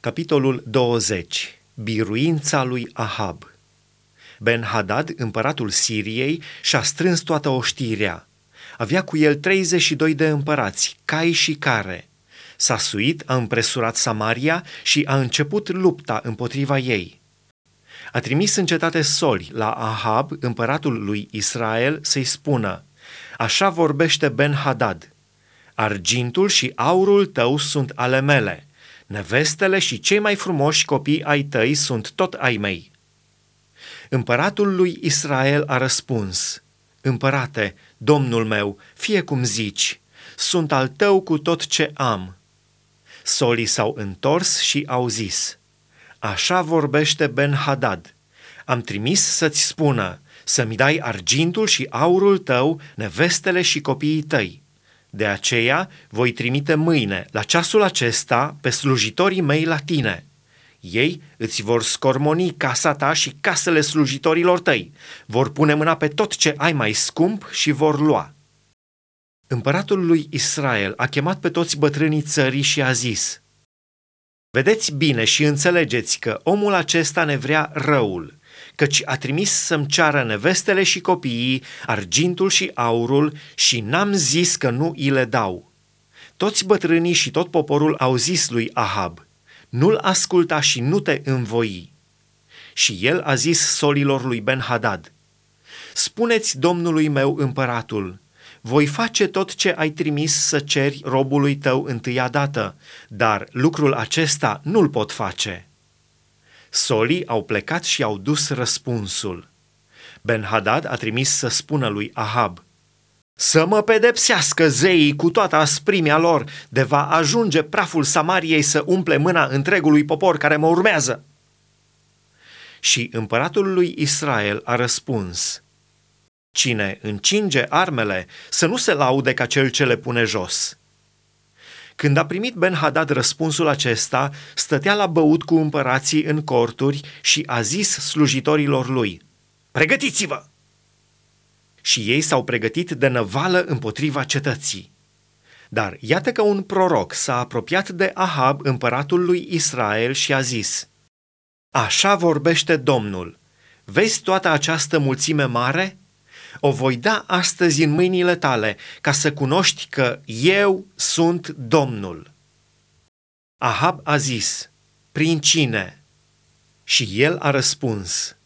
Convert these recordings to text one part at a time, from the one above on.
Capitolul 20. Biruința lui Ahab Ben-Hadad, împăratul Siriei, și-a strâns toată oștirea. Avea cu el 32 de împărați, cai și care. S-a suit, a împresurat Samaria și a început lupta împotriva ei. A trimis în cetate soli la Ahab, împăratul lui Israel, să-i spună, Așa vorbește Ben-Hadad, argintul și aurul tău sunt ale mele – Nevestele și cei mai frumoși copii ai tăi sunt tot ai mei. Împăratul lui Israel a răspuns, Împărate, domnul meu, fie cum zici, sunt al tău cu tot ce am. Solii s-au întors și au zis, Așa vorbește Ben-Hadad, am trimis să-ți spună, să-mi dai argintul și aurul tău, nevestele și copiii tăi. De aceea voi trimite mâine, la ceasul acesta, pe slujitorii mei la tine. Ei îți vor scormoni casa ta și casele slujitorilor tăi, vor pune mâna pe tot ce ai mai scump și vor lua. Împăratul lui Israel a chemat pe toți bătrânii țării și a zis, Vedeți bine și înțelegeți că omul acesta ne vrea răul căci a trimis să-mi ceară nevestele și copiii, argintul și aurul și n-am zis că nu îi le dau. Toți bătrânii și tot poporul au zis lui Ahab, nu-l asculta și nu te învoi. Și el a zis solilor lui Ben-Hadad, Spuneți domnului meu împăratul, voi face tot ce ai trimis să ceri robului tău întâia dată, dar lucrul acesta nu-l pot face. Solii au plecat și au dus răspunsul. Ben-Hadad a trimis să spună lui Ahab, Să mă pedepsească zeii cu toată asprimea lor, de va ajunge praful Samariei să umple mâna întregului popor care mă urmează. Și împăratul lui Israel a răspuns, Cine încinge armele să nu se laude ca cel ce le pune jos, când a primit Ben-Hadad răspunsul acesta, stătea la băut cu împărații în corturi și a zis slujitorilor lui, Pregătiți-vă! Și ei s-au pregătit de năvală împotriva cetății. Dar iată că un proroc s-a apropiat de Ahab, împăratul lui Israel, și a zis, Așa vorbește Domnul, vezi toată această mulțime mare? O voi da astăzi în mâinile tale, ca să cunoști că eu sunt Domnul. Ahab a zis, prin cine? Și el a răspuns,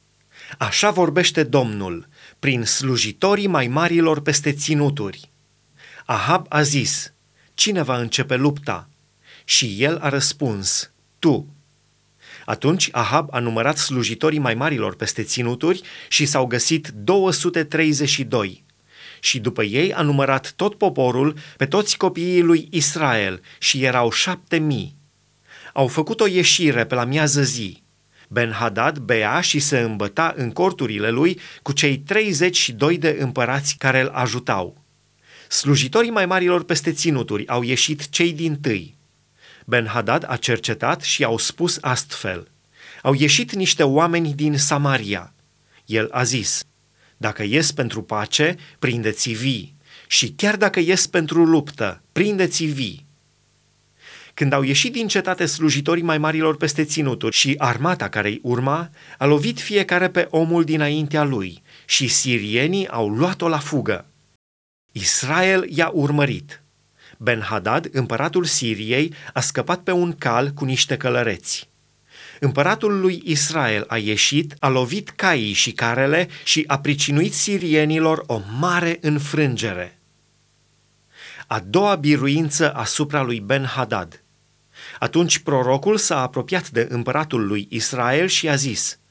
așa vorbește Domnul, prin slujitorii mai marilor peste ținuturi. Ahab a zis, cine va începe lupta? Și el a răspuns, tu. Atunci Ahab a numărat slujitorii mai marilor peste ținuturi și s-au găsit 232. Și după ei a numărat tot poporul pe toți copiii lui Israel și erau șapte mii. Au făcut o ieșire pe la miază zi. Ben-Hadad bea și se îmbăta în corturile lui cu cei 32 de împărați care îl ajutau. Slujitorii mai marilor peste ținuturi au ieșit cei din tâi. Ben-Hadad a cercetat și au spus astfel, au ieșit niște oameni din Samaria. El a zis, dacă ies pentru pace, prindeți vii, și chiar dacă ies pentru luptă, prindeți vii. Când au ieșit din cetate slujitorii mai marilor peste ținuturi și armata care îi urma, a lovit fiecare pe omul dinaintea lui și sirienii au luat-o la fugă. Israel i-a urmărit. Ben-Hadad, împăratul Siriei, a scăpat pe un cal cu niște călăreți. Împăratul lui Israel a ieșit, a lovit caii și carele și a pricinuit sirienilor o mare înfrângere. A doua biruință asupra lui Ben-Hadad. Atunci prorocul s-a apropiat de împăratul lui Israel și a zis –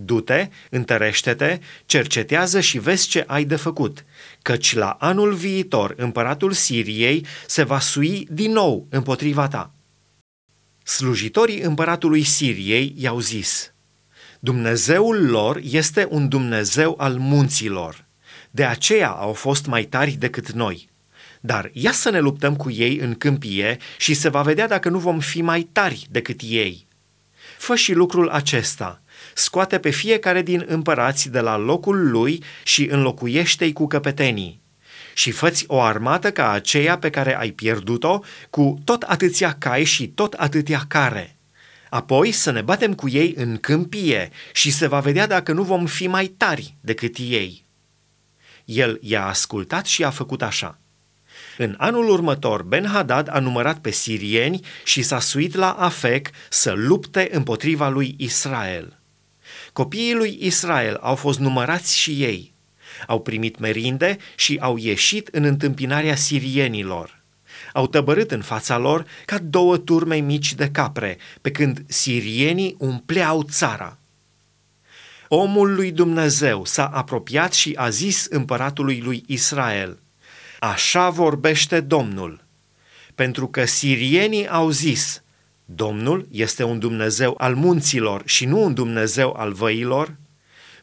Du-te, întărește-te, cercetează și vezi ce ai de făcut, căci la anul viitor împăratul Siriei se va sui din nou împotriva ta. Slujitorii împăratului Siriei i-au zis, Dumnezeul lor este un Dumnezeu al munților, de aceea au fost mai tari decât noi. Dar ia să ne luptăm cu ei în câmpie și se va vedea dacă nu vom fi mai tari decât ei. Fă și lucrul acesta – scoate pe fiecare din împărați de la locul lui și înlocuiește-i cu căpetenii. Și făți o armată ca aceea pe care ai pierdut-o, cu tot atâția cai și tot atâtea care. Apoi să ne batem cu ei în câmpie și se va vedea dacă nu vom fi mai tari decât ei. El i-a ascultat și a făcut așa. În anul următor, Ben-Hadad a numărat pe sirieni și s-a suit la Afec să lupte împotriva lui Israel. Copiii lui Israel au fost numărați și ei. Au primit merinde și au ieșit în întâmpinarea sirienilor au tăbărât în fața lor ca două turme mici de capre, pe când sirienii umpleau țara. Omul lui Dumnezeu s-a apropiat și a zis împăratului lui Israel, Așa vorbește Domnul, pentru că sirienii au zis, Domnul este un Dumnezeu al munților și nu un Dumnezeu al văilor,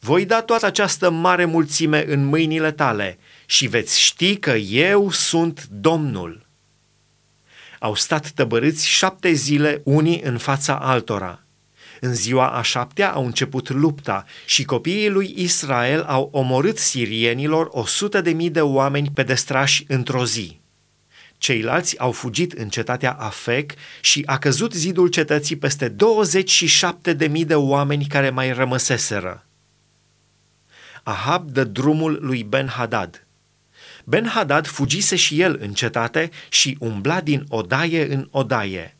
voi da toată această mare mulțime în mâinile tale și veți ști că eu sunt Domnul au stat tăbărâți șapte zile unii în fața altora. În ziua a șaptea au început lupta și copiii lui Israel au omorât sirienilor o sută de mii de oameni pedestrași într-o zi. Ceilalți au fugit în cetatea Afec și a căzut zidul cetății peste 27 de mii de oameni care mai rămăseseră. Ahab dă drumul lui Ben-Hadad – Ben-Hadad fugise și el în cetate și umbla din odaie în odaie.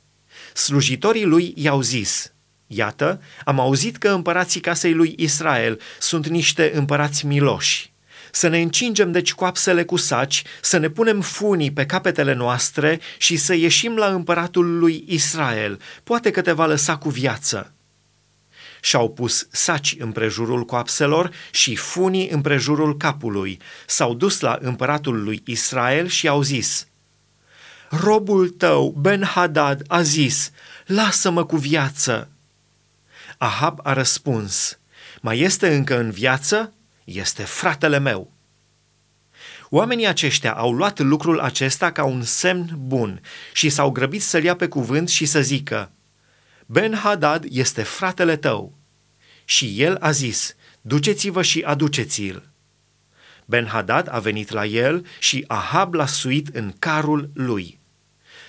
Slujitorii lui i-au zis, Iată, am auzit că împărații casei lui Israel sunt niște împărați miloși. Să ne încingem deci coapsele cu saci, să ne punem funii pe capetele noastre și să ieșim la împăratul lui Israel. Poate că te va lăsa cu viață și-au pus saci împrejurul coapselor și funii împrejurul capului. S-au dus la împăratul lui Israel și au zis, Robul tău, Ben-Hadad, a zis, lasă-mă cu viață. Ahab a răspuns, mai este încă în viață? Este fratele meu. Oamenii aceștia au luat lucrul acesta ca un semn bun și s-au grăbit să-l ia pe cuvânt și să zică, Ben-Hadad este fratele tău. Și el a zis, duceți-vă și aduceți-l. Ben-Hadad a venit la el și Ahab l-a suit în carul lui.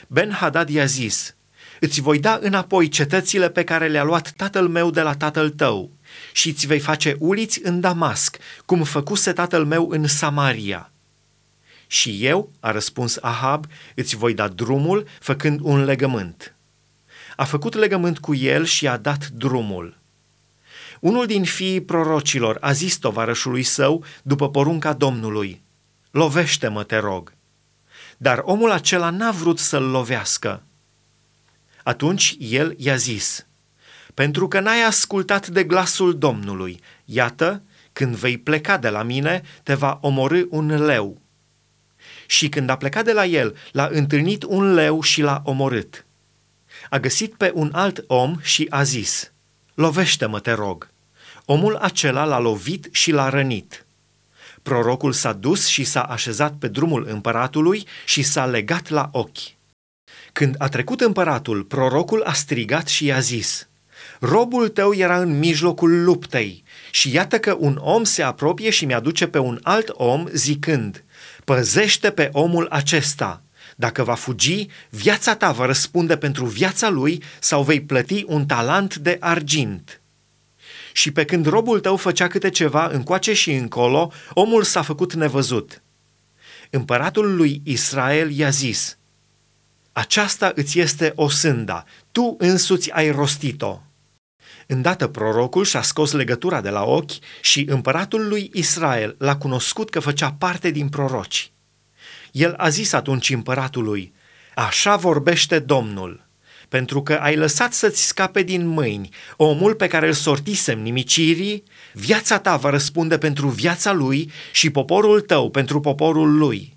Ben-Hadad i-a zis, îți voi da înapoi cetățile pe care le-a luat tatăl meu de la tatăl tău și îți vei face uliți în Damasc, cum făcuse tatăl meu în Samaria. Și eu, a răspuns Ahab, îți voi da drumul făcând un legământ a făcut legământ cu el și a dat drumul. Unul din fiii prorocilor a zis tovarășului său, după porunca Domnului, Lovește-mă, te rog. Dar omul acela n-a vrut să-l lovească. Atunci el i-a zis, Pentru că n-ai ascultat de glasul Domnului, iată, când vei pleca de la mine, te va omorâ un leu. Și când a plecat de la el, l-a întâlnit un leu și l-a omorât a găsit pe un alt om și a zis, Lovește-mă, te rog. Omul acela l-a lovit și l-a rănit. Prorocul s-a dus și s-a așezat pe drumul împăratului și s-a legat la ochi. Când a trecut împăratul, prorocul a strigat și i-a zis, Robul tău era în mijlocul luptei și iată că un om se apropie și mi-aduce pe un alt om zicând, Păzește pe omul acesta, dacă va fugi, viața ta va răspunde pentru viața lui sau vei plăti un talent de argint. Și pe când robul tău făcea câte ceva încoace și încolo, omul s-a făcut nevăzut. Împăratul lui Israel i-a zis, Aceasta îți este o sânda, tu însuți ai rostit-o. Îndată prorocul și-a scos legătura de la ochi și împăratul lui Israel l-a cunoscut că făcea parte din proroci. El a zis atunci împăratului, Așa vorbește Domnul, pentru că ai lăsat să-ți scape din mâini omul pe care îl sortisem nimicirii, viața ta va răspunde pentru viața lui și poporul tău pentru poporul lui.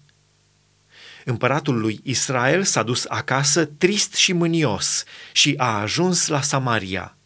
Împăratul lui Israel s-a dus acasă trist și mânios și a ajuns la Samaria.